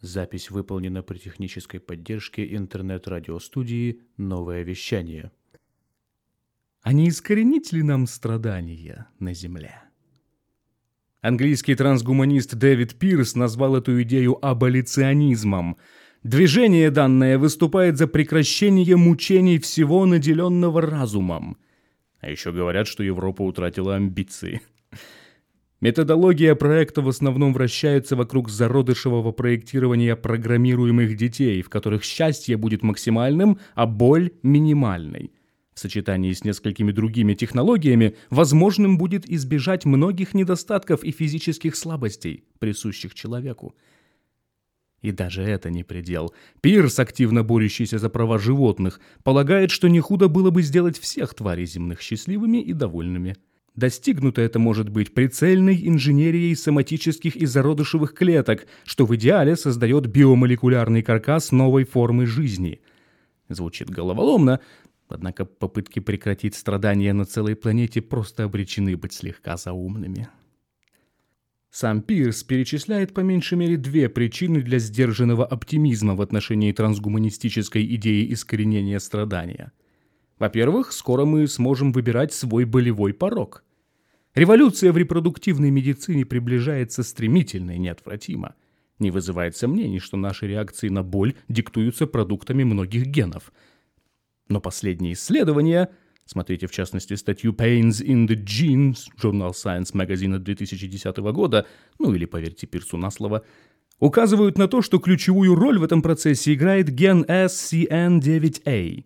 Запись выполнена при технической поддержке интернет-радиостудии «Новое вещание». А не искоренить ли нам страдания на Земле? Английский трансгуманист Дэвид Пирс назвал эту идею аболиционизмом. Движение данное выступает за прекращение мучений всего наделенного разумом. А еще говорят, что Европа утратила амбиции. Методология проекта в основном вращается вокруг зародышевого проектирования программируемых детей, в которых счастье будет максимальным, а боль минимальной. В сочетании с несколькими другими технологиями возможным будет избежать многих недостатков и физических слабостей, присущих человеку. И даже это не предел. Пирс, активно борющийся за права животных, полагает, что не худо было бы сделать всех тварей земных счастливыми и довольными. Достигнуто это может быть прицельной инженерией соматических и зародышевых клеток, что в идеале создает биомолекулярный каркас новой формы жизни. Звучит головоломно, однако попытки прекратить страдания на целой планете просто обречены быть слегка заумными. Сам Пирс перечисляет по меньшей мере две причины для сдержанного оптимизма в отношении трансгуманистической идеи искоренения страдания. Во-первых, скоро мы сможем выбирать свой болевой порог – Революция в репродуктивной медицине приближается стремительно и неотвратимо. Не вызывает сомнений, что наши реакции на боль диктуются продуктами многих генов. Но последние исследования, смотрите в частности статью Pains in the Genes, журнал Science Magazine 2010 года, ну или поверьте Пирсу на слово, указывают на то, что ключевую роль в этом процессе играет ген SCN9A.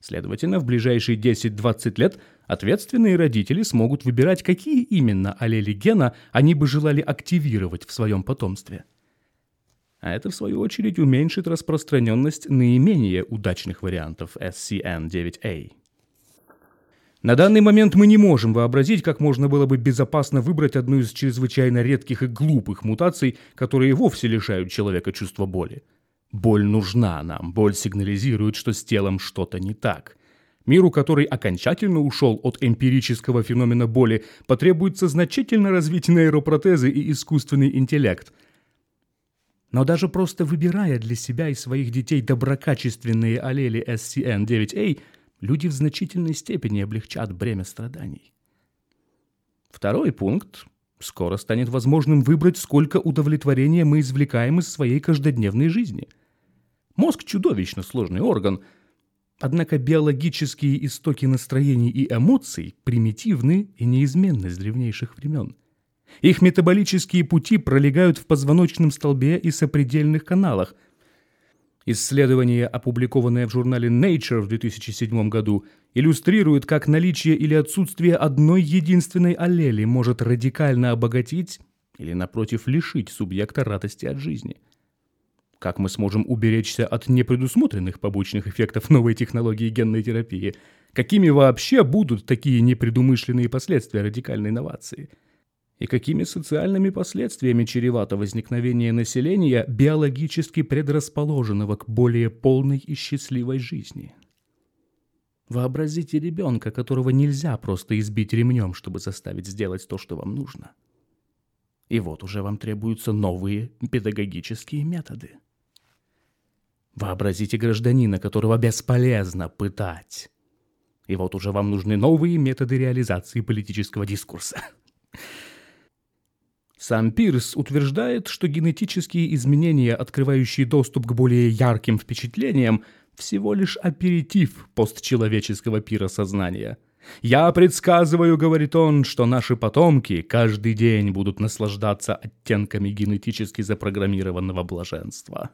Следовательно, в ближайшие 10-20 лет Ответственные родители смогут выбирать, какие именно аллели гена они бы желали активировать в своем потомстве. А это, в свою очередь, уменьшит распространенность наименее удачных вариантов SCN9A. На данный момент мы не можем вообразить, как можно было бы безопасно выбрать одну из чрезвычайно редких и глупых мутаций, которые вовсе лишают человека чувства боли. Боль нужна нам, боль сигнализирует, что с телом что-то не так. Миру, который окончательно ушел от эмпирического феномена боли, потребуется значительно развить нейропротезы и искусственный интеллект. Но даже просто выбирая для себя и своих детей доброкачественные аллели SCN9A, люди в значительной степени облегчат бремя страданий. Второй пункт. Скоро станет возможным выбрать, сколько удовлетворения мы извлекаем из своей каждодневной жизни. Мозг – чудовищно сложный орган – Однако биологические истоки настроений и эмоций примитивны и неизменны с древнейших времен. Их метаболические пути пролегают в позвоночном столбе и сопредельных каналах. Исследование, опубликованное в журнале Nature в 2007 году, иллюстрирует, как наличие или отсутствие одной единственной аллели может радикально обогатить или, напротив, лишить субъекта радости от жизни – как мы сможем уберечься от непредусмотренных побочных эффектов новой технологии генной терапии? Какими вообще будут такие непредумышленные последствия радикальной инновации? И какими социальными последствиями чревато возникновение населения, биологически предрасположенного к более полной и счастливой жизни? Вообразите ребенка, которого нельзя просто избить ремнем, чтобы заставить сделать то, что вам нужно. И вот уже вам требуются новые педагогические методы. Вообразите гражданина, которого бесполезно пытать. И вот уже вам нужны новые методы реализации политического дискурса. Сам Пирс утверждает, что генетические изменения, открывающие доступ к более ярким впечатлениям, всего лишь аперитив постчеловеческого пира сознания. «Я предсказываю, — говорит он, — что наши потомки каждый день будут наслаждаться оттенками генетически запрограммированного блаженства».